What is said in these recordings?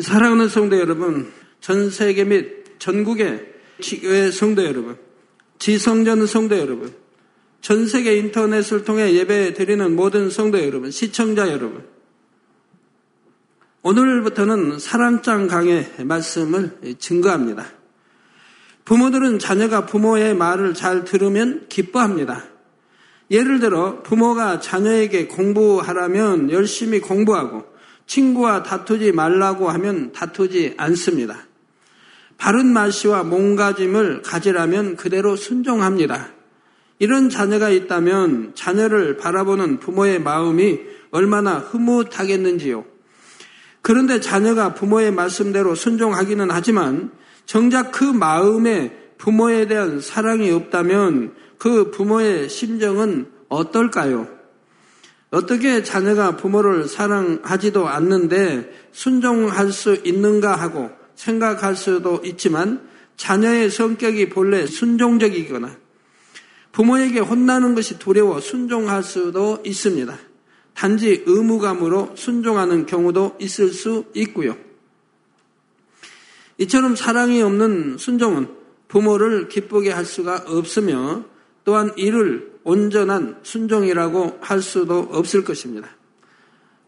사랑하는 성도 여러분, 전 세계 및 전국의 성도 여러분, 지성전 성도 여러분, 전 세계 인터넷을 통해 예배 드리는 모든 성도 여러분, 시청자 여러분, 오늘부터는 사랑장 강의 말씀을 증거합니다. 부모들은 자녀가 부모의 말을 잘 들으면 기뻐합니다. 예를 들어 부모가 자녀에게 공부하라면 열심히 공부하고 친구와 다투지 말라고 하면 다투지 않습니다. 바른 말씨와 몸가짐을 가지라면 그대로 순종합니다. 이런 자녀가 있다면 자녀를 바라보는 부모의 마음이 얼마나 흐뭇하겠는지요. 그런데 자녀가 부모의 말씀대로 순종하기는 하지만 정작 그 마음에 부모에 대한 사랑이 없다면 그 부모의 심정은 어떨까요? 어떻게 자녀가 부모를 사랑하지도 않는데 순종할 수 있는가 하고 생각할 수도 있지만 자녀의 성격이 본래 순종적이거나 부모에게 혼나는 것이 두려워 순종할 수도 있습니다. 단지 의무감으로 순종하는 경우도 있을 수 있고요. 이처럼 사랑이 없는 순종은 부모를 기쁘게 할 수가 없으며 또한 이를 온전한 순종이라고 할 수도 없을 것입니다.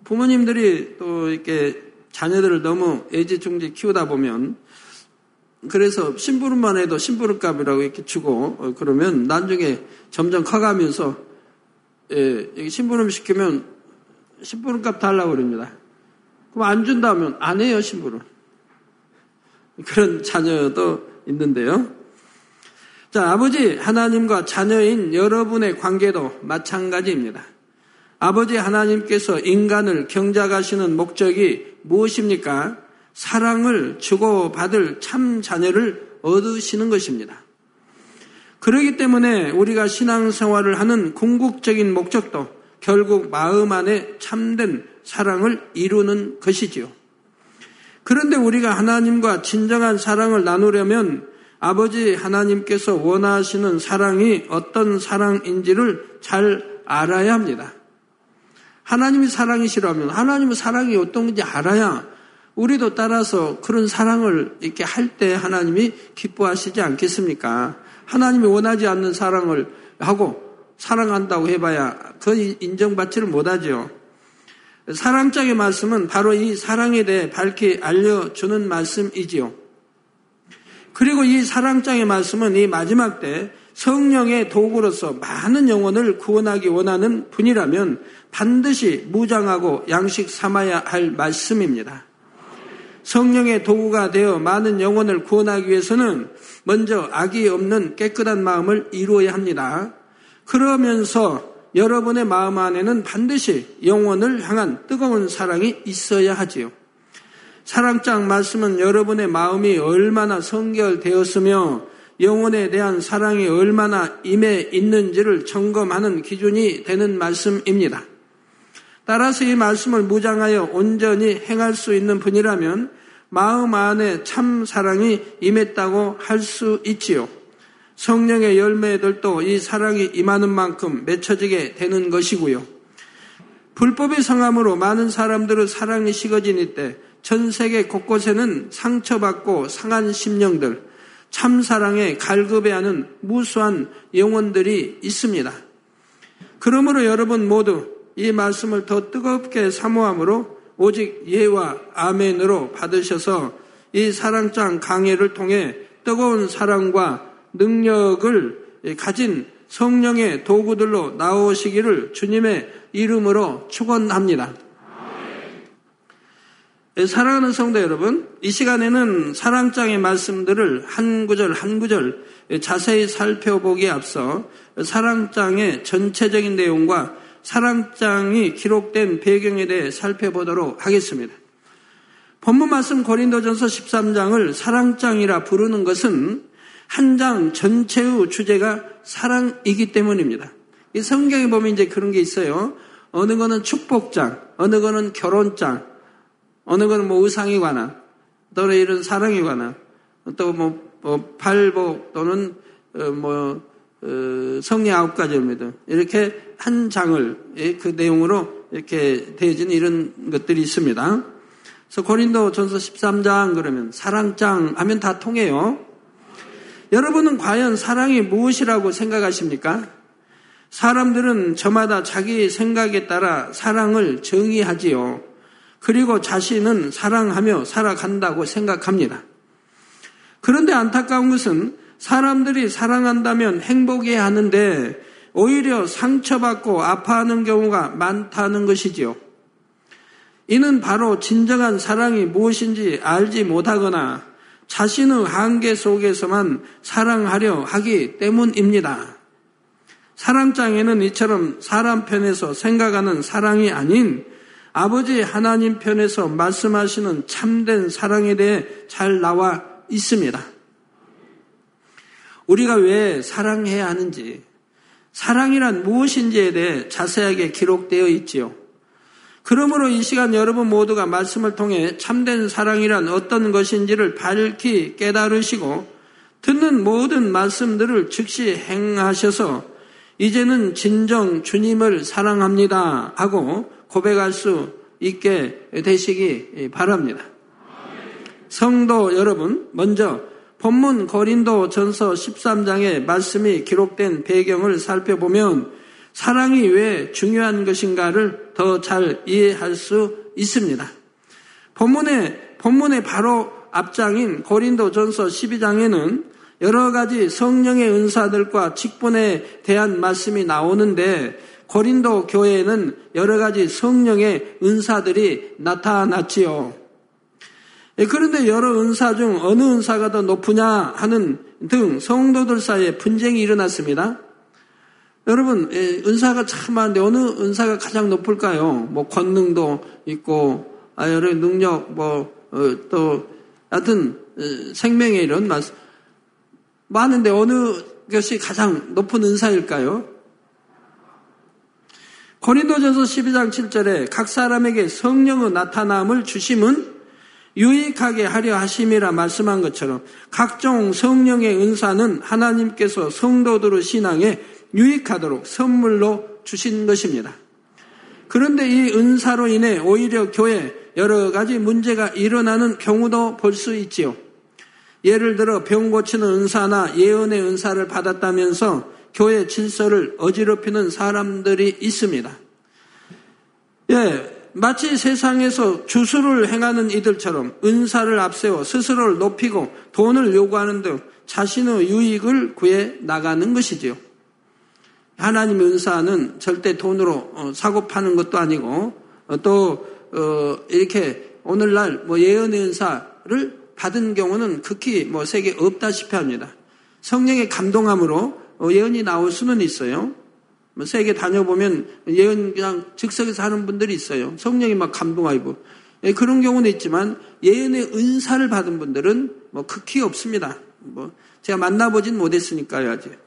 부모님들이 또 이렇게 자녀들을 너무 애지중지 키우다 보면 그래서 심부름만 해도 심부름값이라고 이렇게 주고 어, 그러면 나중에 점점 커가면서 예, 심부름 시키면 심부름값 달라고 그럽니다. 그럼 안 준다면 안 해요 심부름. 그런 자녀도 있는데요. 자, 아버지 하나님과 자녀인 여러분의 관계도 마찬가지입니다. 아버지 하나님께서 인간을 경작하시는 목적이 무엇입니까? 사랑을 주고받을 참 자녀를 얻으시는 것입니다. 그러기 때문에 우리가 신앙생활을 하는 궁극적인 목적도 결국 마음 안에 참된 사랑을 이루는 것이지요. 그런데 우리가 하나님과 진정한 사랑을 나누려면 아버지 하나님께서 원하시는 사랑이 어떤 사랑인지를 잘 알아야 합니다. 하나님이 사랑이시라면 하나님의 사랑이 어떤 건지 알아야 우리도 따라서 그런 사랑을 이렇게 할 때 하나님이 기뻐하시지 않겠습니까? 하나님이 원하지 않는 사랑을 하고 사랑한다고 해봐야 그 인정받지를 못하죠. 사랑장의 말씀은 바로 이 사랑에 대해 밝히 알려주는 말씀이지요. 그리고 이 사랑장의 말씀은 이 마지막 때 성령의 도구로서 많은 영혼을 구원하기 원하는 분이라면 반드시 무장하고 양식 삼아야 할 말씀입니다. 성령의 도구가 되어 많은 영혼을 구원하기 위해서는 먼저 악이 없는 깨끗한 마음을 이루어야 합니다. 그러면서 여러분의 마음 안에는 반드시 영혼을 향한 뜨거운 사랑이 있어야 하지요. 사랑장 말씀은 여러분의 마음이 얼마나 성결되었으며 영혼에 대한 사랑이 얼마나 임해 있는지를 점검하는 기준이 되는 말씀입니다. 따라서 이 말씀을 무장하여 온전히 행할 수 있는 분이라면 마음 안에 참 사랑이 임했다고 할 수 있지요. 성령의 열매들도 이 사랑이 임하는 만큼 맺혀지게 되는 것이고요. 불법의 성함으로 많은 사람들의 사랑이 식어진 이때 전 세계 곳곳에는 상처받고 상한 심령들, 참사랑에 갈급해하는 무수한 영혼들이 있습니다. 그러므로 여러분 모두 이 말씀을 더 뜨겁게 사모함으로 오직 예와 아멘으로 받으셔서 이 사랑장 강해를 통해 뜨거운 사랑과 능력을 가진 성령의 도구들로 나오시기를 주님의 이름으로 축원합니다. 사랑하는 성도 여러분, 이 시간에는 사랑장의 말씀들을 한 구절 한 구절 자세히 살펴보기에 앞서 사랑장의 전체적인 내용과 사랑장이 기록된 배경에 대해 살펴보도록 하겠습니다. 본문 말씀 고린도전서 13장을 사랑장이라 부르는 것은 한 장 전체의 주제가 사랑이기 때문입니다. 이 성경에 보면 이제 그런 게 있어요. 어느 거는 축복장, 어느 거는 결혼장, 어느 거는 뭐 의상에 관한, 또는 이런 사랑에 관한, 또뭐 뭐 팔복 또는 어, 뭐 어, 성리 아홉 가지입니다. 이렇게 한 장을 예, 그 내용으로 이렇게 되어진 이런 것들이 있습니다. 그래서 고린도 전서 13장 그러면 사랑장 하면 다 통해요. 여러분은 과연 사랑이 무엇이라고 생각하십니까? 사람들은 저마다 자기 생각에 따라 사랑을 정의하지요. 그리고 자신은 사랑하며 살아간다고 생각합니다. 그런데 안타까운 것은 사람들이 사랑한다면 행복해야 하는데 오히려 상처받고 아파하는 경우가 많다는 것이지요. 이는 바로 진정한 사랑이 무엇인지 알지 못하거나 자신의 한계 속에서만 사랑하려 하기 때문입니다. 사랑장에는 이처럼 사람 편에서 생각하는 사랑이 아닌 아버지 하나님 편에서 말씀하시는 참된 사랑에 대해 잘 나와 있습니다. 우리가 왜 사랑해야 하는지, 사랑이란 무엇인지에 대해 자세하게 기록되어 있지요. 그러므로 이 시간 여러분 모두가 말씀을 통해 참된 사랑이란 어떤 것인지를 밝히 깨달으시고 듣는 모든 말씀들을 즉시 행하셔서 이제는 진정 주님을 사랑합니다 하고 고백할 수 있게 되시기 바랍니다. 성도 여러분, 먼저 본문 고린도 전서 13장의 말씀이 기록된 배경을 살펴보면 사랑이 왜 중요한 것인가를 더 잘 이해할 수 있습니다. 본문의, 본문의 바로 앞장인 고린도 전서 12장에는 여러 가지 성령의 은사들과 직분에 대한 말씀이 나오는데 고린도 교회에는 여러 가지 성령의 은사들이 나타났지요. 예, 그런데 여러 은사 중 어느 은사가 더 높으냐 하는 등 성도들 사이에 분쟁이 일어났습니다. 여러분, 예, 은사가 참 많은데 어느 은사가 가장 높을까요? 뭐 권능도 있고, 아, 여러 능력, 뭐, 어, 또, 하여튼, 어, 생명의 이런. 많은데 어느 것이 가장 높은 은사일까요? 고린도전서 12장 7절에 각 사람에게 성령의 나타남을 주심은 유익하게 하려 하심이라 말씀한 것처럼 각종 성령의 은사는 하나님께서 성도들의 신앙에 유익하도록 선물로 주신 것입니다. 그런데 이 은사로 인해 오히려 교회 여러 가지 문제가 일어나는 경우도 볼 수 있지요. 예를 들어 병 고치는 은사나 예언의 은사를 받았다면서 교회 질서를 어지럽히는 사람들이 있습니다. 예, 마치 세상에서 주술을 행하는 이들처럼 은사를 앞세워 스스로를 높이고 돈을 요구하는 등 자신의 유익을 구해 나가는 것이지요. 하나님의 은사는 절대 돈으로 어, 사고 파는 것도 아니고 어, 또 어, 이렇게 오늘날 뭐 예언의 은사를 받은 경우는 극히 뭐 세계 없다시피 합니다. 성령의 감동함으로 예언이 나올 수는 있어요. 뭐 세계 다녀보면 예언 그냥 즉석에서 하는 분들이 있어요. 성령이 막 감동하고 예, 그런 경우는 있지만 예언의 은사를 받은 분들은 뭐 극히 없습니다. 뭐 제가 만나보진 못했으니까요 아직.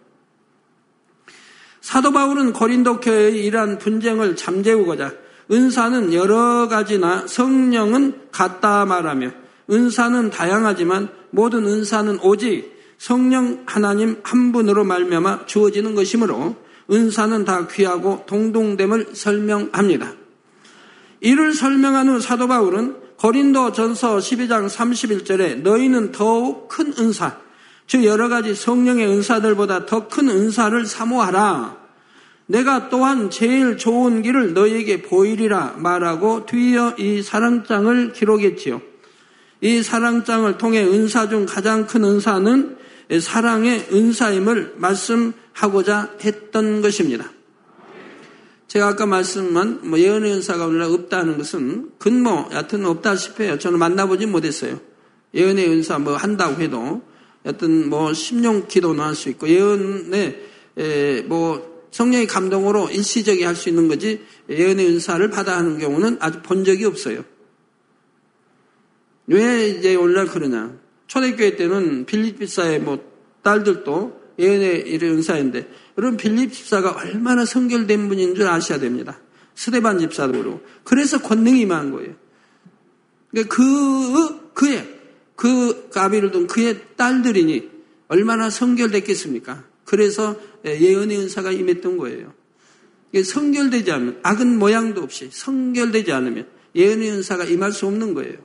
사도 바울은 고린도 교회의 이러한 분쟁을 잠재우고자 은사는 여러 가지나 성령은 같다 말하며 은사는 다양하지만 모든 은사는 오직 성령 하나님 한 분으로 말미암아 주어지는 것이므로 은사는 다 귀하고 동동됨을 설명합니다. 이를 설명한 후 사도 바울은 고린도 전서 12장 31절에 너희는 더욱 큰 은사, 즉 여러 가지 성령의 은사들보다 더 큰 은사를 사모하라. 내가 또한 제일 좋은 길을 너희에게 보이리라 말하고 뒤이어 이 사랑장을 기록했지요. 이 사랑장을 통해 은사 중 가장 큰 은사는 사랑의 은사임을 말씀하고자 했던 것입니다. 제가 아까 말씀한 뭐 예언의 은사가 오늘날 없다는 것은 근뭐 여하튼 없다시피 해요. 저는 만나보지 못했어요. 예언의 은사 뭐 한다고 해도 여하튼 뭐 심령 기도는 할 수 있고 예언의 뭐 성령의 감동으로 일시적이 할 수 있는 거지 예언의 은사를 받아 하는 경우는 아직 본 적이 없어요. 왜 이제 오늘날 그러냐? 초대교회 때는 빌립 집사의 뭐 딸들도 예언의 이런 은사인데 여러분 빌립 집사가 얼마나 성결된 분인 줄 아셔야 됩니다. 스데반 집사도 그래서 권능이 임한 거예요. 그러니까 그 그의 그 가비를 둔 그의 딸들이니 얼마나 성결됐겠습니까? 그래서 예언의 은사가 임했던 거예요. 성결되지 않으면 악은 모양도 없이 성결되지 않으면 예언의 은사가 임할 수 없는 거예요.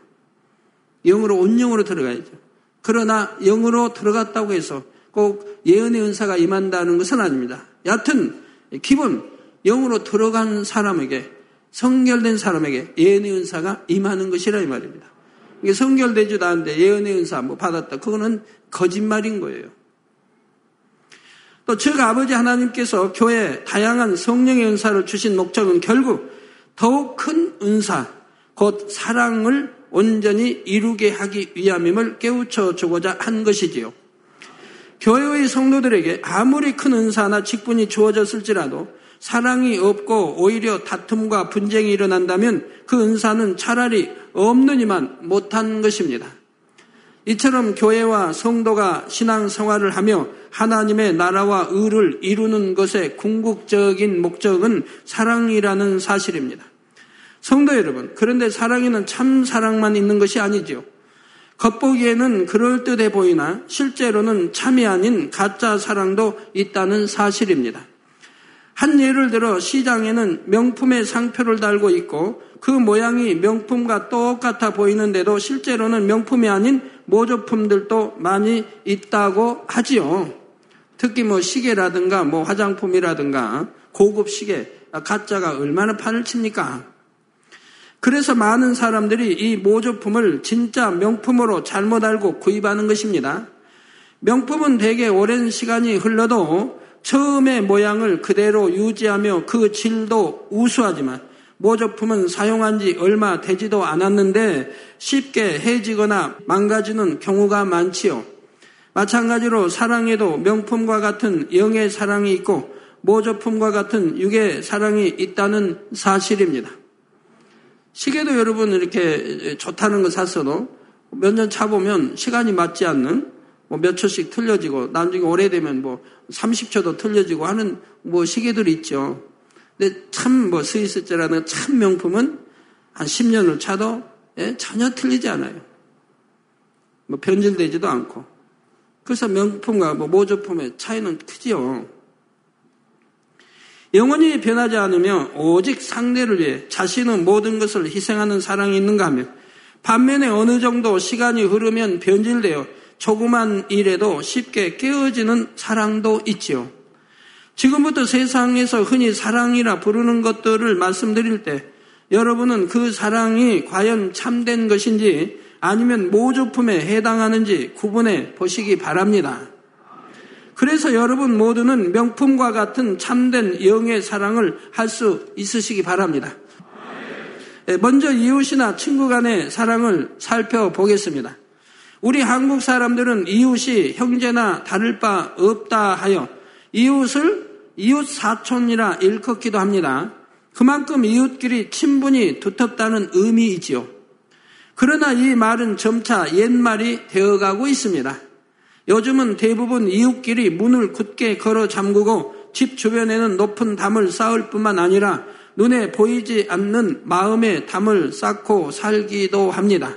영으로 온영으로 들어가야죠. 그러나 영으로 들어갔다고 해서 꼭 예언의 은사가 임한다는 것은 아닙니다. 여하튼 기본 영으로 들어간 사람에게 성결된 사람에게 예언의 은사가 임하는 것이라 이 말입니다. 이게 성결되지도 않는데 예언의 은사 뭐 받았다. 그거는 거짓말인 거예요. 또 즉 아버지 하나님께서 교회에 다양한 성령의 은사를 주신 목적은 결국 더욱 큰 은사, 곧 사랑을 온전히 이루게 하기 위함임을 깨우쳐 주고자 한 것이지요. 교회의 성도들에게 아무리 큰 은사나 직분이 주어졌을지라도 사랑이 없고 오히려 다툼과 분쟁이 일어난다면 그 은사는 차라리 없느니만 못한 것입니다. 이처럼 교회와 성도가 신앙 생활을 하며 하나님의 나라와 의를 이루는 것의 궁극적인 목적은 사랑이라는 사실입니다. 성도 여러분, 그런데 사랑에는 참 사랑만 있는 것이 아니지요. 겉보기에는 그럴듯해 보이나 실제로는 참이 아닌 가짜 사랑도 있다는 사실입니다. 한 예를 들어 시장에는 명품의 상표를 달고 있고 그 모양이 명품과 똑같아 보이는데도 실제로는 명품이 아닌 모조품들도 많이 있다고 하지요. 특히 뭐 시계라든가 뭐 화장품이라든가 고급 시계, 가짜가 얼마나 판을 칩니까? 그래서 많은 사람들이 이 모조품을 진짜 명품으로 잘못 알고 구입하는 것입니다. 명품은 대개 오랜 시간이 흘러도 처음의 모양을 그대로 유지하며 그 질도 우수하지만 모조품은 사용한 지 얼마 되지도 않았는데 쉽게 해지거나 망가지는 경우가 많지요. 마찬가지로 사랑에도 명품과 같은 영의 사랑이 있고 모조품과 같은 육의 사랑이 있다는 사실입니다. 시계도 여러분 이렇게 좋다는 거 샀어도 몇 년 차보면 시간이 맞지 않는 뭐몇 초씩 틀려지고 나중에 오래되면 뭐 30초도 틀려지고 하는 뭐 시계들이 있죠. 근데 참 뭐 스위스제라는 참 명품은 한 10년을 차도 예, 전혀 틀리지 않아요. 뭐 변질되지도 않고. 그래서 명품과 뭐 모조품의 차이는 크지요. 영원히 변하지 않으며 오직 상대를 위해 자신의 모든 것을 희생하는 사랑이 있는가 하며 반면에 어느 정도 시간이 흐르면 변질되어 조그만 일에도 쉽게 깨어지는 사랑도 있지요. 지금부터 세상에서 흔히 사랑이라 부르는 것들을 말씀드릴 때 여러분은 그 사랑이 과연 참된 것인지 아니면 모조품에 해당하는지 구분해 보시기 바랍니다. 그래서 여러분 모두는 명품과 같은 참된 영의 사랑을 할 수 있으시기 바랍니다. 예, 먼저 이웃이나 친구 간의 사랑을 살펴보겠습니다. 우리 한국 사람들은 이웃이 형제나 다를 바 없다 하여 이웃을 이웃 사촌이라 일컫기도 합니다. 그만큼 이웃끼리 친분이 두텁다는 의미이지요. 그러나 이 말은 점차 옛말이 되어가고 있습니다. 요즘은 대부분 이웃끼리 문을 굳게 걸어 잠그고 집 주변에는 높은 담을 쌓을 뿐만 아니라 눈에 보이지 않는 마음의 담을 쌓고 살기도 합니다.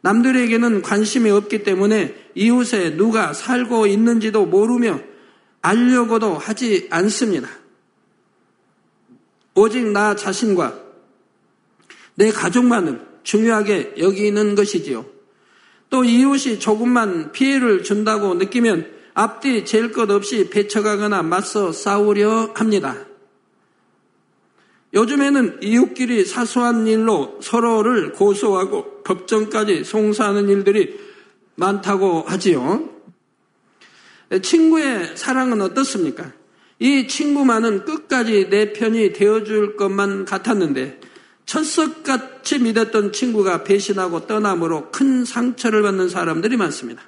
남들에게는 관심이 없기 때문에 이웃에 누가 살고 있는지도 모르며 알려고도 하지 않습니다. 오직 나 자신과 내 가족만을 중요하게 여기는 것이지요. 또 이웃이 조금만 피해를 준다고 느끼면 앞뒤 잴 것 없이 배쳐가거나 맞서 싸우려 합니다. 요즘에는 이웃끼리 사소한 일로 서로를 고소하고 법정까지 송사하는 일들이 많다고 하지요. 친구의 사랑은 어떻습니까? 이 친구만은 끝까지 내 편이 되어줄 것만 같았는데 철석같이 믿었던 친구가 배신하고 떠남으로 큰 상처를 받는 사람들이 많습니다.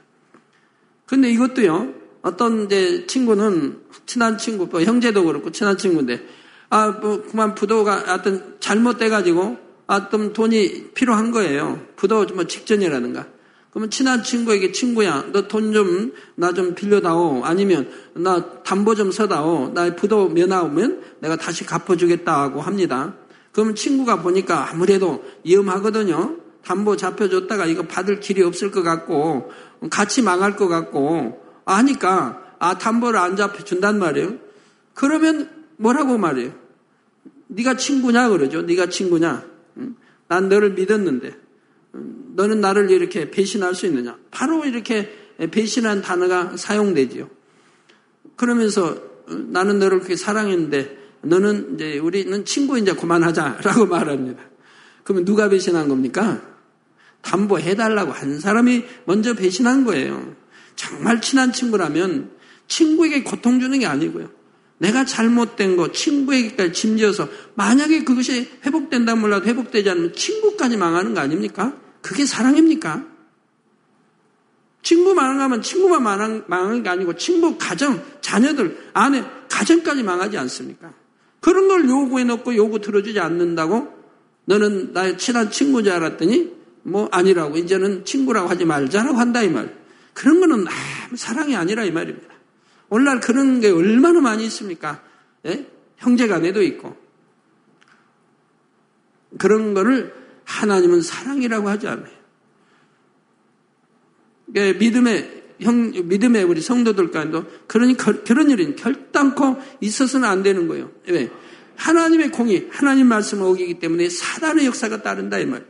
근데 이것도요, 어떤 이제 친구는 친한 친구, 뭐 형제도 그렇고 친한 친구인데, 아, 뭐, 그만 부도가 어떤 잘못돼가지고, 어떤 돈이 필요한 거예요. 부도 뭐 직전이라든가. 그러면 친한 친구에게 친구야, 너 돈 좀, 나 좀 빌려다오. 아니면, 나 담보 좀 서다오. 나 부도 면하면 내가 다시 갚아주겠다 고 합니다. 그러면 친구가 보니까 아무래도 위험하거든요. 담보 잡혀줬다가 이거 받을 길이 없을 것 같고 같이 망할 것 같고 하니까 아 담보를 안 잡혀준단 말이에요. 그러면 뭐라고 말해요? 네가 친구냐 그러죠. 네가 친구냐? 난 너를 믿었는데 너는 나를 이렇게 배신할 수 있느냐? 바로 이렇게 배신한 단어가 사용되지요. 그러면서 어, 나는 너를 그렇게 사랑했는데 너는 이제 우리는 친구 이제 그만하자라고 말합니다. 그러면 누가 배신한 겁니까? 담보해달라고 한 사람이 먼저 배신한 거예요. 정말 친한 친구라면 친구에게 고통 주는 게 아니고요. 내가 잘못된 거 친구에게까지 짐지어서 만약에 그것이 회복된다 몰라도 회복되지 않으면 친구까지 망하는 거 아닙니까? 그게 사랑입니까? 친구 망하면 친구만 망하는 게 아니고 친구 가정, 자녀들, 아내, 가정까지 망하지 않습니까? 그런 걸 요구해 놓고 요구 들어주지 않는다고 너는 나의 친한 친구인 줄 알았더니 뭐 아니라고 이제는 친구라고 하지 말자라고 한다 이 말. 그런 거는 아, 사랑이 아니라 이 말입니다. 오늘날 그런 게 얼마나 많이 있습니까? 예? 형제간에도 있고. 그런 거를 하나님은 사랑이라고 하지 않아요. 그러니까 믿음의 형, 믿음의 우리 성도들 간도 그러니 그런 일은 결단코 있어서는 안 되는 거예요. 왜? 하나님의 공이 하나님 말씀을 어기기 때문에 사단의 역사가 따른다 이 말.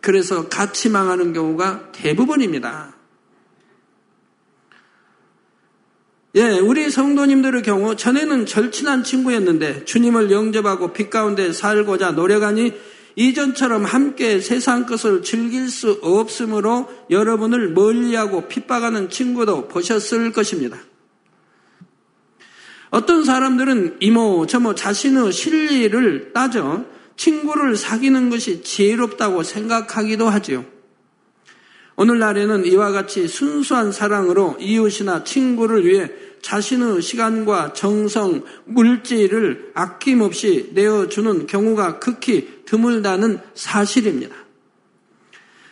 그래서 같이 망하는 경우가 대부분입니다. 예, 우리 성도님들의 경우 전에는 절친한 친구였는데 주님을 영접하고 빛 가운데 살고자 노력하니 이전처럼 함께 세상 것을 즐길 수 없으므로 여러분을 멀리하고 핍박하는 친구도 보셨을 것입니다. 어떤 사람들은 이모 저모 자신의 실리를 따져 친구를 사귀는 것이 지혜롭다고 생각하기도 하지요. 오늘날에는 이와 같이 순수한 사랑으로 이웃이나 친구를 위해 자신의 시간과 정성, 물질을 아낌없이 내어주는 경우가 극히 드물다는 사실입니다.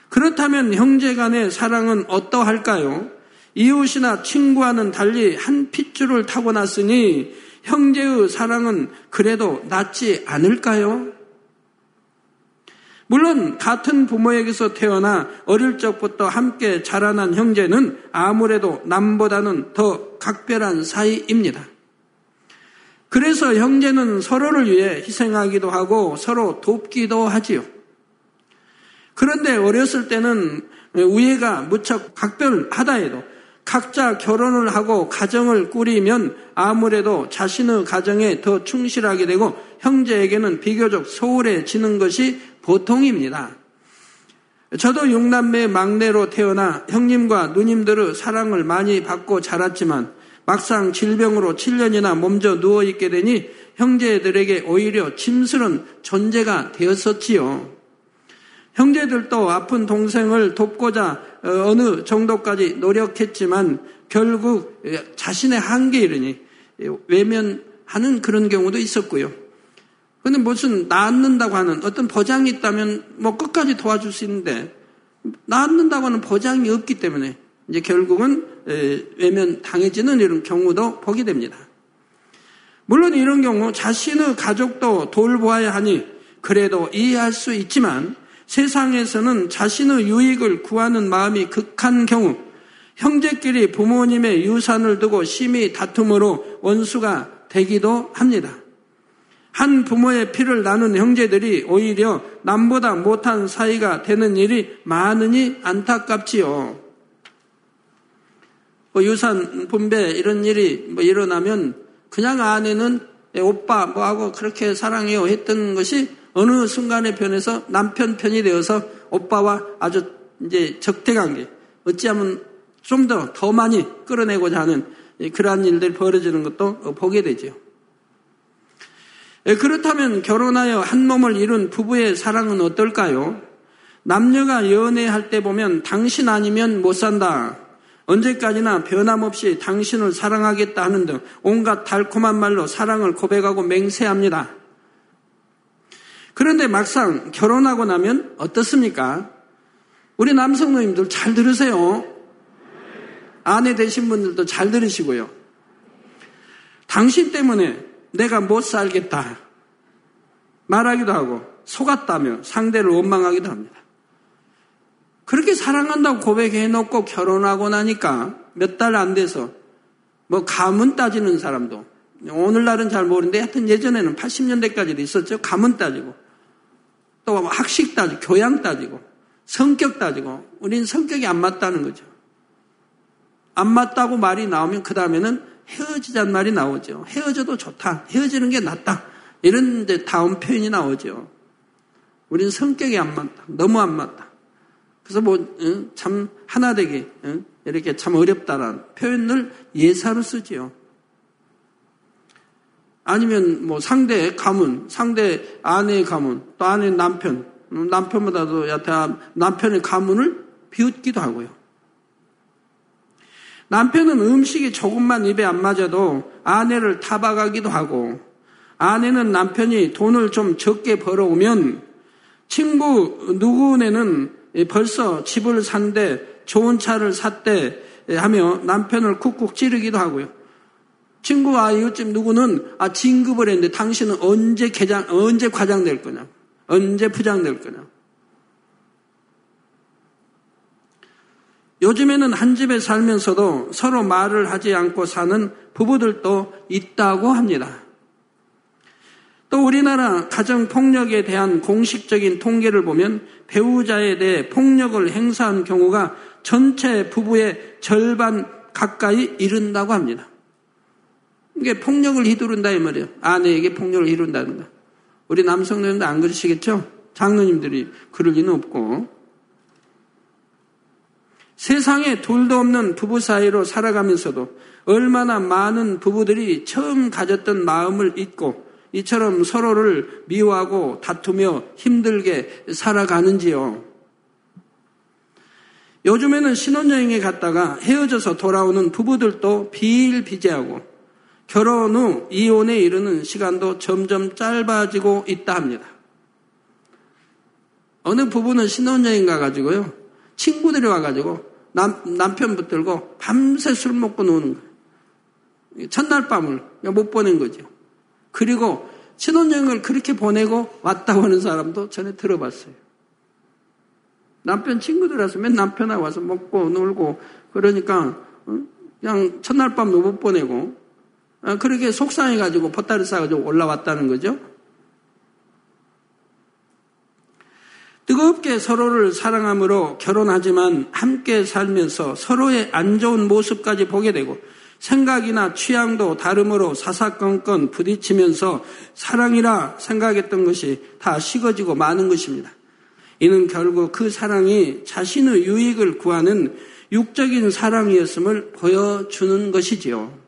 그렇다면 형제 간의 사랑은 어떠할까요? 이웃이나 친구와는 달리 한 핏줄을 타고 났으니 형제의 사랑은 그래도 낫지 않을까요? 물론 같은 부모에게서 태어나 어릴 적부터 함께 자라난 형제는 아무래도 남보다는 더 각별한 사이입니다. 그래서 형제는 서로를 위해 희생하기도 하고 서로 돕기도 하지요. 그런데 어렸을 때는 우애가 무척 각별하다 해도 각자 결혼을 하고 가정을 꾸리면 아무래도 자신의 가정에 더 충실하게 되고 형제에게는 비교적 소홀해지는 것이 보통입니다. 저도 육남매 막내로 태어나 형님과 누님들의 사랑을 많이 받고 자랐지만 막상 질병으로 7년이나 몸져 누워있게 되니 형제들에게 오히려 짐스런 존재가 되었었지요. 형제들도 아픈 동생을 돕고자 어, 어느 정도까지 노력했지만 결국 자신의 한계에 이르니 외면하는 그런 경우도 있었고요. 근데 무슨 낳는다고 하는 어떤 보장이 있다면 뭐 끝까지 도와줄 수 있는데 낳는다고 하는 보장이 없기 때문에 이제 결국은 외면 당해지는 이런 경우도 보게 됩니다. 물론 이런 경우 자신의 가족도 돌보아야 하니 그래도 이해할 수 있지만 세상에서는 자신의 유익을 구하는 마음이 극한 경우 형제끼리 부모님의 유산을 두고 심히 다툼으로 원수가 되기도 합니다. 한 부모의 피를 나눈 형제들이 오히려 남보다 못한 사이가 되는 일이 많으니 안타깝지요. 뭐 유산 분배 이런 일이 뭐 일어나면 그냥 아내는 오빠 뭐 하고 그렇게 사랑해요 했던 것이 어느 순간에 변해서 남편 편이 되어서 오빠와 아주 이제 적대 관계 어찌하면 좀 더더 더 많이 끌어내고자 하는 그러한 일들이 벌어지는 것도 보게 되죠. 예, 그렇다면 결혼하여 한 몸을 이룬 부부의 사랑은 어떨까요? 남녀가 연애할 때 보면 당신 아니면 못 산다. 언제까지나 변함없이 당신을 사랑하겠다 하는 등 온갖 달콤한 말로 사랑을 고백하고 맹세합니다. 그런데 막상 결혼하고 나면 어떻습니까? 우리 남성 노님들 잘 들으세요. 아내 되신 분들도 잘 들으시고요. 당신 때문에 내가 못 살겠다. 말하기도 하고 속았다며 상대를 원망하기도 합니다. 그렇게 사랑한다고 고백해 놓고 결혼하고 나니까 몇 달 안 돼서 뭐 가문 따지는 사람도 오늘날은 잘 모르는데 하여튼 예전에는 80년대까지도 있었죠. 가문 따지고 또 학식 따지고 교양 따지고 성격 따지고 우리는 성격이 안 맞다는 거죠. 안 맞다고 말이 나오면 그 다음에는 헤어지자는 말이 나오죠. 헤어져도 좋다. 헤어지는 게 낫다. 이런 이제 다음 표현이 나오죠. 우리는 성격이 안 맞다. 너무 안 맞다. 그래서 뭐참 하나 되기 이렇게 참 어렵다라는 표현을 예사로 쓰지요. 아니면 뭐 상대 가문, 상대 아내의 가문, 또 아내 남편, 남편보다도 여타 남편의 가문을 비웃기도 하고요. 남편은 음식이 조금만 입에 안 맞아도 아내를 타박하기도 하고 아내는 남편이 돈을 좀 적게 벌어오면 친구 누구네는 벌써 집을 산대 좋은 차를 샀대 하며 남편을 쿡쿡 찌르기도 하고요. 친구와 이웃집 누구는 아 진급을 했는데 당신은 언제 개장 언제 과장 될 거냐? 언제 부장 될 거냐? 요즘에는 한 집에 살면서도 서로 말을 하지 않고 사는 부부들도 있다고 합니다. 또 우리나라 가정폭력에 대한 공식적인 통계를 보면 배우자에 대해 폭력을 행사한 경우가 전체 부부의 절반 가까이 이른다고 합니다. 이게 폭력을 휘두른다 이 말이에요. 아내에게 폭력을 휘두른다는 거. 우리 남성들도 안 그러시겠죠? 장로님들이 그럴 리는 없고. 세상에 둘도 없는 부부 사이로 살아가면서도 얼마나 많은 부부들이 처음 가졌던 마음을 잊고 이처럼 서로를 미워하고 다투며 힘들게 살아가는지요. 요즘에는 신혼여행에 갔다가 헤어져서 돌아오는 부부들도 비일비재하고 결혼 후 이혼에 이르는 시간도 점점 짧아지고 있다 합니다. 어느 부부는 신혼여행 가가지고요. 친구들이 와가지고 남, 남편 붙들고 밤새 술 먹고 노는 거예요. 첫날 밤을 못 보낸 거죠. 그리고 신혼여행을 그렇게 보내고 왔다고 하는 사람도 전에 들어봤어요. 남편 친구들 와서 맨 남편하고 와서 먹고 놀고 그러니까 어? 그냥 첫날 밤도 못 보내고 어, 그렇게 속상해가지고 보따리 싸가지고 올라왔다는 거죠. 뜨겁게 서로를 사랑함으로 결혼하지만 함께 살면서 서로의 안 좋은 모습까지 보게 되고 생각이나 취향도 다름으로 사사건건 부딪히면서 사랑이라 생각했던 것이 다 식어지고 마는 것입니다. 이는 결국 그 사랑이 자신의 유익을 구하는 육적인 사랑이었음을 보여주는 것이지요.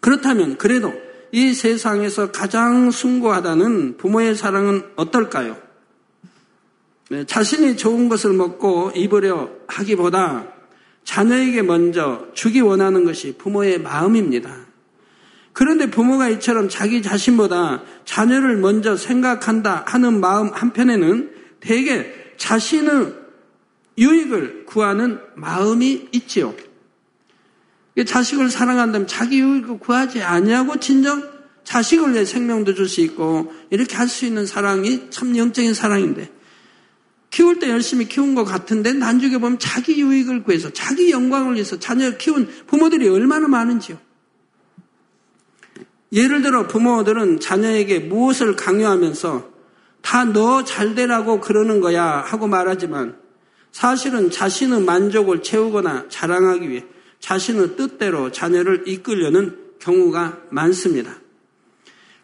그렇다면 그래도 이 세상에서 가장 숭고하다는 부모의 사랑은 어떨까요? 네, 자신이 좋은 것을 먹고 입으려 하기보다 자녀에게 먼저 주기 원하는 것이 부모의 마음입니다. 그런데 부모가 이처럼 자기 자신보다 자녀를 먼저 생각한다 하는 마음 한편에는 대개 자신의 유익을 구하는 마음이 있지요. 자식을 사랑한다면 자기 유익을 구하지 아니하고 진정 자식을 내 생명도 줄 수 있고 이렇게 할 수 있는 사랑이 참 영적인 사랑인데 키울 때 열심히 키운 것 같은데 난중에 보면 자기 유익을 구해서 자기 영광을 위해서 자녀를 키운 부모들이 얼마나 많은지요. 예를 들어 부모들은 자녀에게 무엇을 강요하면서 다 너 잘되라고 그러는 거야 하고 말하지만 사실은 자신의 만족을 채우거나 자랑하기 위해 자신의 뜻대로 자녀를 이끌려는 경우가 많습니다.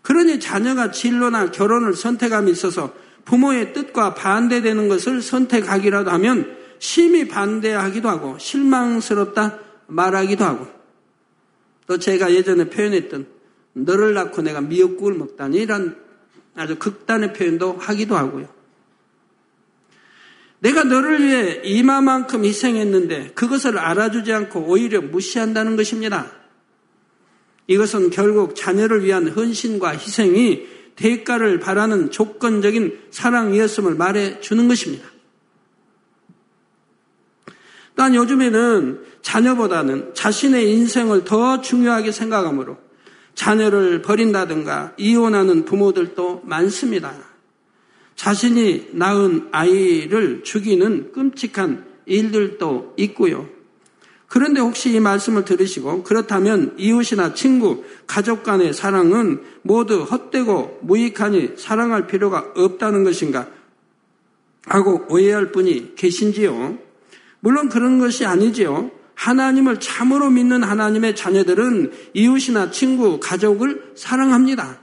그러니 자녀가 진로나 결혼을 선택함에 있어서 부모의 뜻과 반대되는 것을 선택하기라도 하면 심히 반대하기도 하고 실망스럽다 말하기도 하고 또 제가 예전에 표현했던 너를 낳고 내가 미역국을 먹다니 이런 아주 극단의 표현도 하기도 하고요. 내가 너를 위해 이마만큼 희생했는데 그것을 알아주지 않고 오히려 무시한다는 것입니다. 이것은 결국 자녀를 위한 헌신과 희생이 대가를 바라는 조건적인 사랑이었음을 말해 주는 것입니다. 또한 요즘에는 자녀보다는 자신의 인생을 더 중요하게 생각하므로 자녀를 버린다든가 이혼하는 부모들도 많습니다. 자신이 낳은 아이를 죽이는 끔찍한 일들도 있고요. 그런데 혹시 이 말씀을 들으시고 그렇다면 이웃이나 친구, 가족 간의 사랑은 모두 헛되고 무익하니 사랑할 필요가 없다는 것인가? 하고 오해할 분이 계신지요? 물론 그런 것이 아니지요. 하나님을 참으로 믿는 하나님의 자녀들은 이웃이나 친구, 가족을 사랑합니다.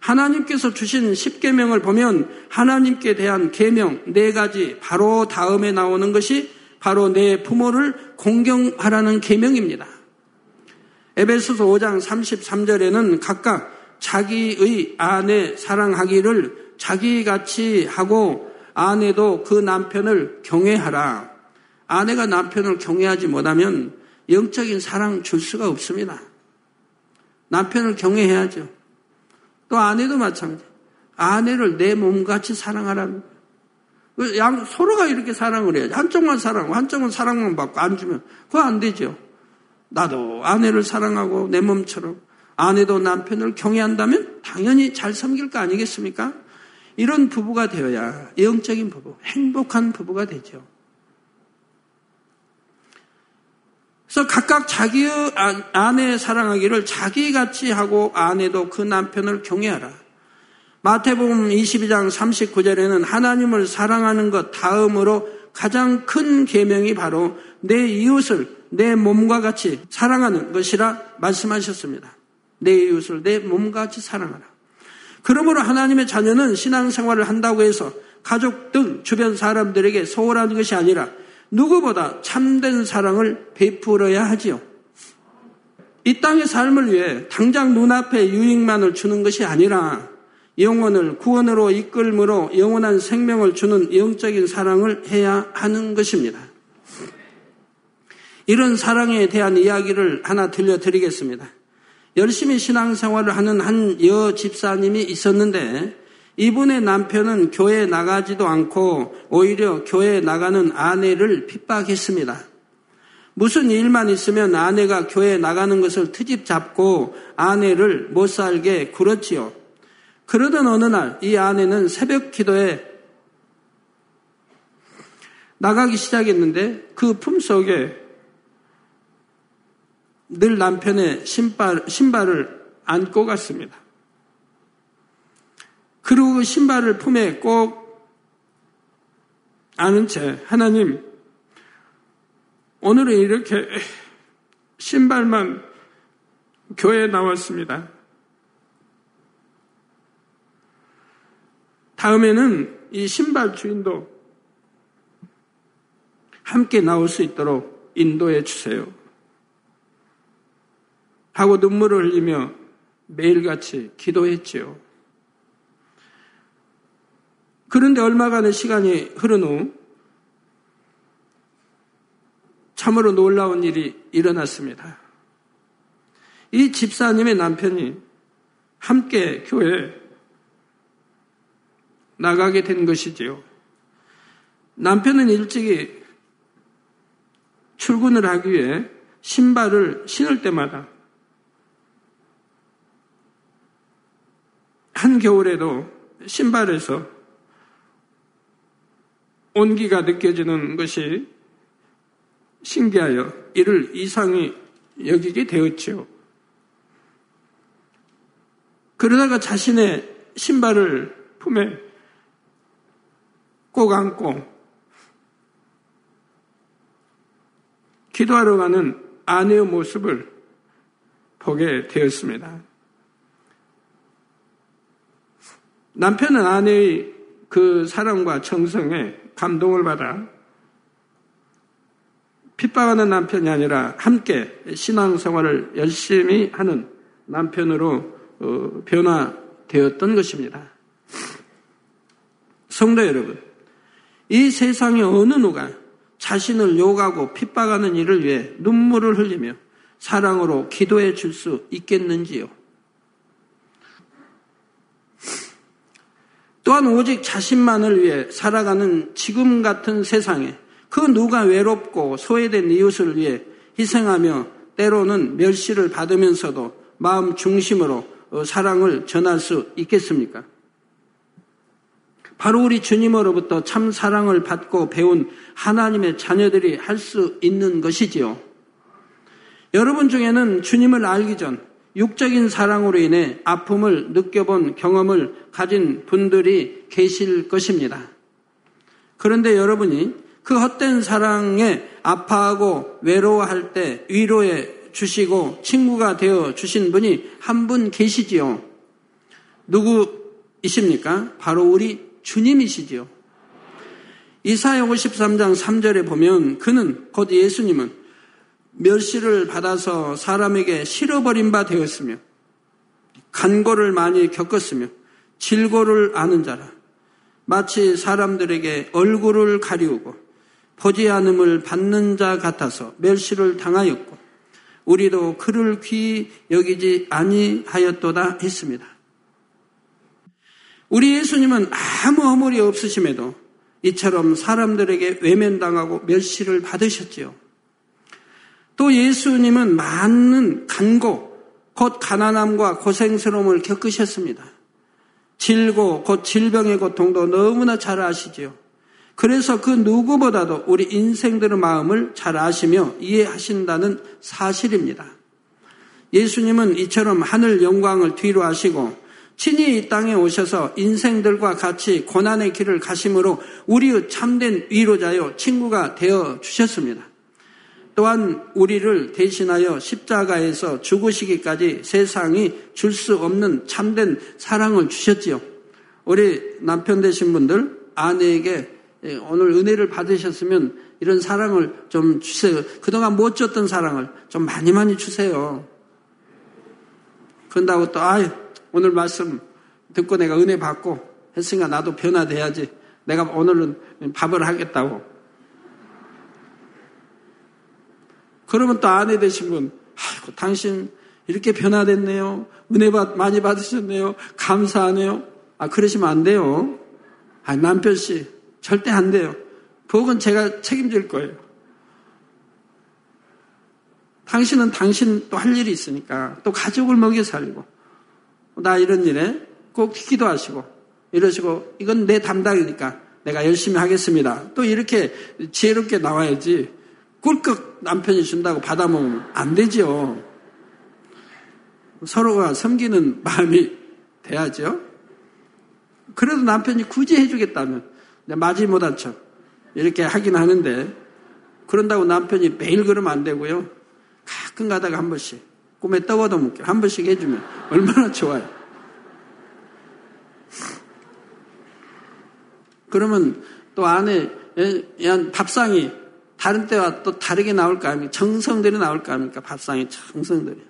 하나님께서 주신 십계명을 보면 하나님께 대한 계명 네 가지 바로 다음에 나오는 것이 바로 내 부모를 공경하라는 계명입니다. 에베소서 5장 33절에는 각각 자기의 아내 사랑하기를 자기같이 하고 아내도 그 남편을 경외하라. 아내가 남편을 경외하지 못하면 영적인 사랑 줄 수가 없습니다. 남편을 경외해야죠. 또 아내도 마찬가지. 아내를 내 몸같이 사랑하라는. 양, 서로가 이렇게 사랑을 해야지. 한쪽만 사랑하고 한쪽은 사랑만 받고 안 주면 그거 안 되죠. 나도 아내를 사랑하고 내 몸처럼 아내도 남편을 경외한다면 당연히 잘 섬길 거 아니겠습니까? 이런 부부가 되어야 영적인 부부, 행복한 부부가 되죠. 그래서 각각 자기의 아내 사랑하기를 자기같이 하고 아내도 그 남편을 경외하라. 마태복음 22장 39절에는 하나님을 사랑하는 것 다음으로 가장 큰 계명이 바로 내 이웃을 내 몸과 같이 사랑하는 것이라 말씀하셨습니다. 내 이웃을 내 몸과 같이 사랑하라. 그러므로 하나님의 자녀는 신앙생활을 한다고 해서 가족 등 주변 사람들에게 소홀한 것이 아니라 누구보다 참된 사랑을 베풀어야 하지요. 이 땅의 삶을 위해 당장 눈앞에 유익만을 주는 것이 아니라 영혼을 구원으로 이끌므로 영원한 생명을 주는 영적인 사랑을 해야 하는 것입니다. 이런 사랑에 대한 이야기를 하나 들려드리겠습니다. 열심히 신앙생활을 하는 한 여 집사님이 있었는데 이분의 남편은 교회에 나가지도 않고 오히려 교회에 나가는 아내를 핍박했습니다. 무슨 일만 있으면 아내가 교회에 나가는 것을 트집 잡고 아내를 못 살게 굴었지요. 그러던 어느 날 이 아내는 새벽 기도에 나가기 시작했는데 그 품속에 늘 남편의 신발, 신발을 안고 갔습니다. 그리고 그 신발을 품에 꼭 아는 채 하나님 오늘은 이렇게 신발만 교회에 나왔습니다. 다음에는 이 신발 주인도 함께 나올 수 있도록 인도해 주세요. 하고 눈물을 흘리며 매일같이 기도했지요. 그런데 얼마간의 시간이 흐른 후 참으로 놀라운 일이 일어났습니다. 이 집사님의 남편이 함께 교회에 나가게 된 것이지요. 남편은 일찍이 출근을 하기 위해 신발을 신을 때마다 한겨울에도 신발에서 온기가 느껴지는 것이 신기하여 이를 이상히 여기게 되었지요. 그러다가 자신의 신발을 품에 꼭 안고 기도하러 가는 아내의 모습을 보게 되었습니다. 남편은 아내의 그 사랑과 정성에 감동을 받아 핍박하는 남편이 아니라 함께 신앙생활을 열심히 하는 남편으로 어, 변화되었던 것입니다. 성도 여러분, 이 세상에 어느 누가 자신을 욕하고 핍박하는 일을 위해 눈물을 흘리며 사랑으로 기도해 줄 수 있겠는지요? 또한 오직 자신만을 위해 살아가는 지금 같은 세상에 그 누가 외롭고 소외된 이웃을 위해 희생하며 때로는 멸시를 받으면서도 마음 중심으로 어, 사랑을 전할 수 있겠습니까? 바로 우리 주님으로부터 참 사랑을 받고 배운 하나님의 자녀들이 할 수 있는 것이지요. 여러분 중에는 주님을 알기 전 육적인 사랑으로 인해 아픔을 느껴본 경험을 가진 분들이 계실 것입니다. 그런데 여러분이 그 헛된 사랑에 아파하고 외로워할 때 위로해 주시고 친구가 되어 주신 분이 한 분 계시지요. 누구이십니까? 바로 우리 주님이시지요. 이사야 53장 3절에 보면 그는 곧 예수님은 멸시를 받아서 사람에게 실어버린 바 되었으며 간고를 많이 겪었으며 질고를 아는 자라 마치 사람들에게 얼굴을 가리우고 보지 않음을 받는 자 같아서 멸시를 당하였고 우리도 그를 귀히 여기지 아니하였도다 했습니다. 우리 예수님은 아무 허물이 없으심에도 이처럼 사람들에게 외면당하고 멸시를 받으셨지요. 또 예수님은 많은 간고, 곧 가난함과 고생스러움을 겪으셨습니다. 질고, 곧 질병의 고통도 너무나 잘 아시지요. 그래서 그 누구보다도 우리 인생들의 마음을 잘 아시며 이해하신다는 사실입니다. 예수님은 이처럼 하늘 영광을 뒤로 하시고 친히 이 땅에 오셔서 인생들과 같이 고난의 길을 가심으로 우리의 참된 위로자요 친구가 되어 주셨습니다. 또한 우리를 대신하여 십자가에서 죽으시기까지 세상이 줄 수 없는 참된 사랑을 주셨지요. 우리 남편 되신 분들 아내에게 예, 오늘 은혜를 받으셨으면 이런 사랑을 좀 주세요. 그동안 못 줬던 사랑을 좀 많이 많이 주세요. 그런다고 또, 아 오늘 말씀 듣고 내가 은혜 받고 했으니까 나도 변화돼야지. 내가 오늘은 밥을 하겠다고. 그러면 또 아내 되신 분, 아이고, 당신 이렇게 변화됐네요. 은혜 받, 많이 받으셨네요. 감사하네요. 아, 그러시면 안 돼요. 아, 남편 씨, 절대 안 돼요. 복은 제가 책임질 거예요. 당신은 당신 또 할 일이 있으니까 또 가족을 먹여 살고 나 이런 일에 꼭 기도하시고 이러시고 이건 내 담당이니까 내가 열심히 하겠습니다. 또 이렇게 지혜롭게 나와야지 꿀꺽 남편이 준다고 받아먹으면 안 되죠. 서로가 섬기는 마음이 돼야죠. 그래도 남편이 굳이 해주겠다면 맞이 못한 척 이렇게 하긴 하는데 그런다고 남편이 매일 그러면 안 되고요. 가끔 가다가 한 번씩 꿈에 떠워도 묵게 한 번씩 해주면 얼마나 좋아요. 그러면 또 안에 밥상이 다른 때와 또 다르게 나올 거 아닙니까? 정성들이 나올 거 아닙니까? 밥상이 정성들이.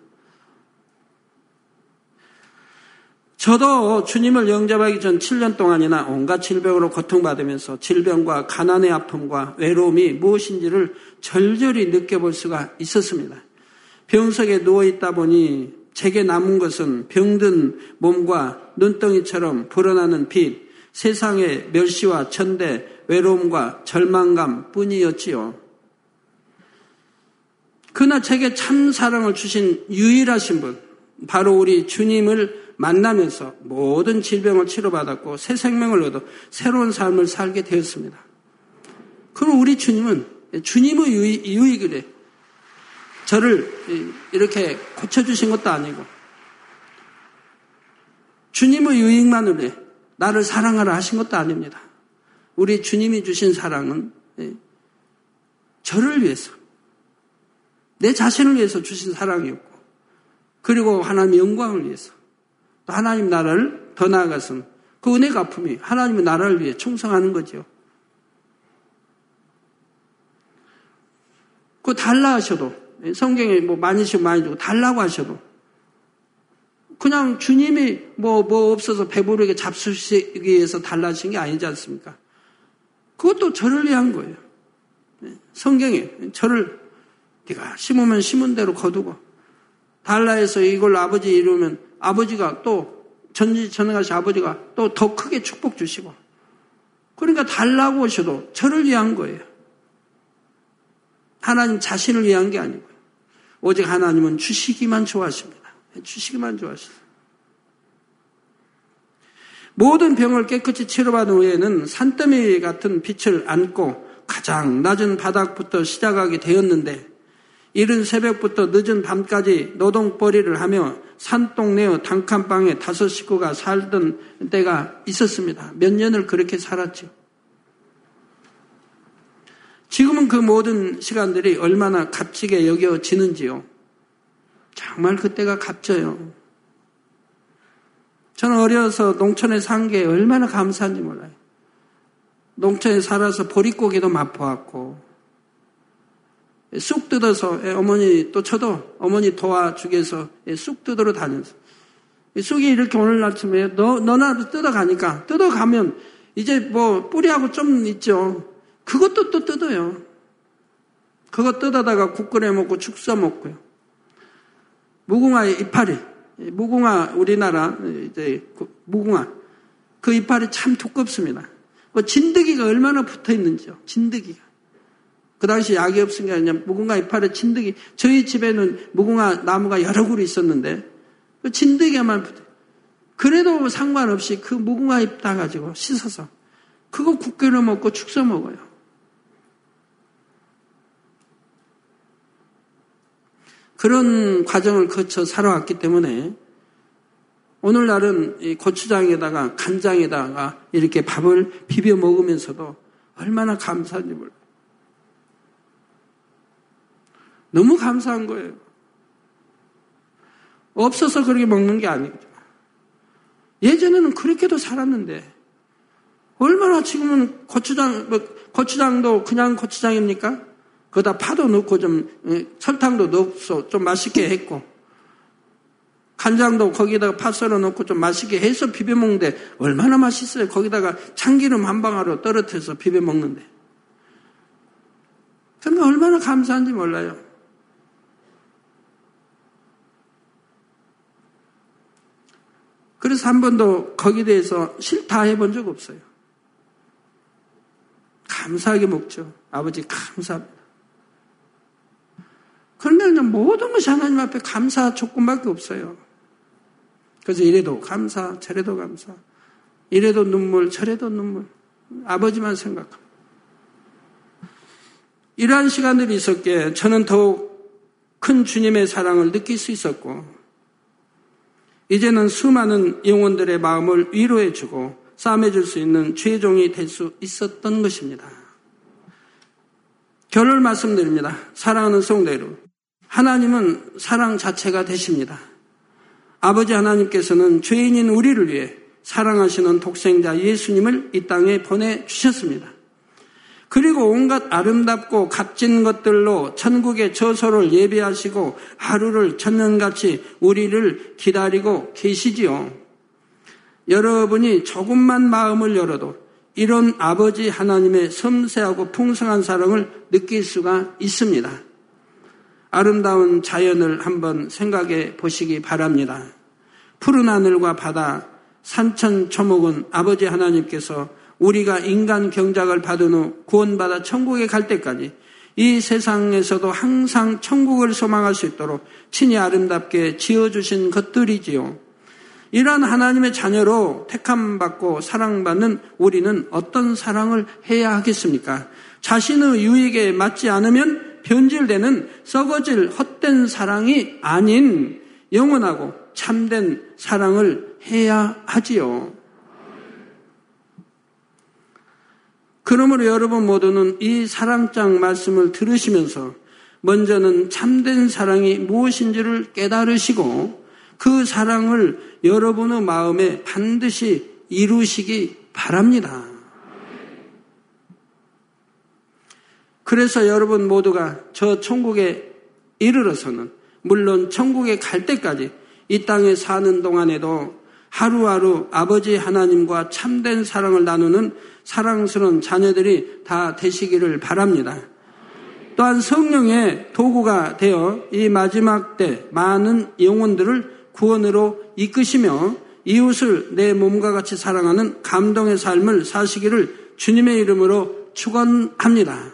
저도 주님을 영접하기 전 7년 동안이나 온갖 질병으로 고통받으면서 질병과 가난의 아픔과 외로움이 무엇인지를 절절히 느껴볼 수가 있었습니다. 병석에 누워 있다 보니 제게 남은 것은 병든 몸과 눈덩이처럼 불어나는 빛, 세상의 멸시와 천대, 외로움과 절망감 뿐이었지요. 그러나 제게 참 사랑을 주신 유일하신 분, 바로 우리 주님을 만나면서 모든 질병을 치료받았고 새 생명을 얻어 새로운 삶을 살게 되었습니다. 그럼 우리 주님은 주님의 유익을 해. 저를 이렇게 고쳐주신 것도 아니고 주님의 유익만을 해. 나를 사랑하라 하신 것도 아닙니다. 우리 주님이 주신 사랑은 저를 위해서 내 자신을 위해서 주신 사랑이었고 그리고 하나님의 영광을 위해서 또 하나님 나라를 더 나아가서는 그 은혜 가품이 하나님의 나라를 위해 충성하는 거죠. 그 달라 하셔도 성경에 뭐 많이 씩 많이 주고 달라고 하셔도 그냥 주님이 뭐, 뭐 없어서 배부르게 잡수시기 위해서 달라 하신 게 아니지 않습니까? 그것도 저를 위한 거예요. 성경에 저를 네가 심으면 심은 대로 거두고 달라 해서 이걸 아버지 이루면 아버지가 또 전지전능하신 아버지가 또 더 크게 축복 주시고 그러니까 달라고 하셔도 저를 위한 거예요. 하나님 자신을 위한 게 아니고요. 오직 하나님은 주시기만 좋아하십니다. 주시기만 좋아하십니다. 모든 병을 깨끗이 치료받은 후에는 산더미 같은 빛을 안고 가장 낮은 바닥부터 시작하게 되었는데 이른 새벽부터 늦은 밤까지 노동벌이를 하며 산동네어 단칸방에 다섯 식구가 살던 때가 있었습니다. 몇 년을 그렇게 살았죠. 지금은 그 모든 시간들이 얼마나 값지게 여겨지는지요. 정말 그때가 값져요. 저는 어려서 농촌에 산 게 얼마나 감사한지 몰라요. 농촌에 살아서 보릿고기도 맛보았고, 쑥 뜯어서 예, 어머니 또 저도 어머니 도와주기 위해서 예, 쑥 뜯으러 다녔어요. 쑥이 이렇게 오늘 아침에 너, 너나 뜯어가니까 뜯어가면 이제 뭐 뿌리하고 좀 있죠. 그것도 또 뜯어요. 그거 뜯어다가 국 끓여 먹고 죽써 먹고요. 무궁화의 이파리, 무궁화 우리나라 이제 그 무궁화 그 이파리 참 두껍습니다. 그 진드기가 얼마나 붙어 있는지요. 진드기가. 그 당시 약이 없으니까 그냥 무궁화 이파리 진드기. 저희 집에는 무궁화 나무가 여러 그루 있었는데 그 진드기만 붙어. 그래도 상관없이 그 무궁화 잎 따가지고 씻어서 그거 국 끓여 먹고 죽써 먹어요. 그런 과정을 거쳐 살아왔기 때문에 오늘날은 이 고추장에다가 간장에다가 이렇게 밥을 비벼 먹으면서도 얼마나 감사한지 몰라요. 너무 감사한 거예요. 없어서 그렇게 먹는 게 아니죠. 예전에는 그렇게도 살았는데 얼마나 지금은 고추장, 뭐 고추장도 그냥 고추장입니까? 거기다 파도 넣고 좀 설탕도 넣어서 좀 맛있게 했고 간장도 거기다가 파 썰어 넣고 좀 맛있게 해서 비벼 먹는데 얼마나 맛있어요. 거기다가 참기름 한 방울로 떨어뜨려서 비벼 먹는데. 정말 얼마나 감사한지 몰라요. 그래서 한 번도 거기에 대해서 싫다 해본 적 없어요. 감사하게 먹죠. 아버지 감사합니다. 그런데 그냥 모든 것이 하나님 앞에 감사 조건밖에 없어요. 그래서 이래도 감사, 저래도 감사. 이래도 눈물, 저래도 눈물. 아버지만 생각합니다. 이러한 시간들이 있었기에 저는 더욱 큰 주님의 사랑을 느낄 수 있었고, 이제는 수많은 영혼들의 마음을 위로해주고 싸매줄 수 있는 죄종이 될 수 있었던 것입니다. 결을 말씀드립니다. 사랑하는 여러분. 하나님은 사랑 자체가 되십니다. 아버지 하나님께서는 죄인인 우리를 위해 사랑하시는 독생자 예수님을 이 땅에 보내주셨습니다. 그리고 온갖 아름답고 값진 것들로 천국의 저소를 예배하시고 하루를 천년같이 우리를 기다리고 계시지요. 여러분이 조금만 마음을 열어도 이런 아버지 하나님의 섬세하고 풍성한 사랑을 느낄 수가 있습니다. 아름다운 자연을 한번 생각해 보시기 바랍니다. 푸른 하늘과 바다, 산천 초목은 아버지 하나님께서 우리가 인간 경작을 받은 후 구원받아 천국에 갈 때까지 이 세상에서도 항상 천국을 소망할 수 있도록 친히 아름답게 지어주신 것들이지요. 이러한 하나님의 자녀로 택함받고 사랑받는 우리는 어떤 사랑을 해야 하겠습니까? 자신의 유익에 맞지 않으면 변질되는 썩어질 헛된 사랑이 아닌 영원하고 참된 사랑을 해야 하지요. 그러므로 여러분 모두는 이 사랑장 말씀을 들으시면서 먼저는 참된 사랑이 무엇인지를 깨달으시고 그 사랑을 여러분의 마음에 반드시 이루시기 바랍니다. 그래서 여러분 모두가 저 천국에 이르러서는 물론 천국에 갈 때까지 이 땅에 사는 동안에도 하루하루 아버지 하나님과 참된 사랑을 나누는 사랑스러운 자녀들이 다 되시기를 바랍니다. 또한 성령의 도구가 되어 이 마지막 때 많은 영혼들을 구원으로 이끄시며 이웃을 내 몸과 같이 사랑하는 감동의 삶을 사시기를 주님의 이름으로 축원합니다.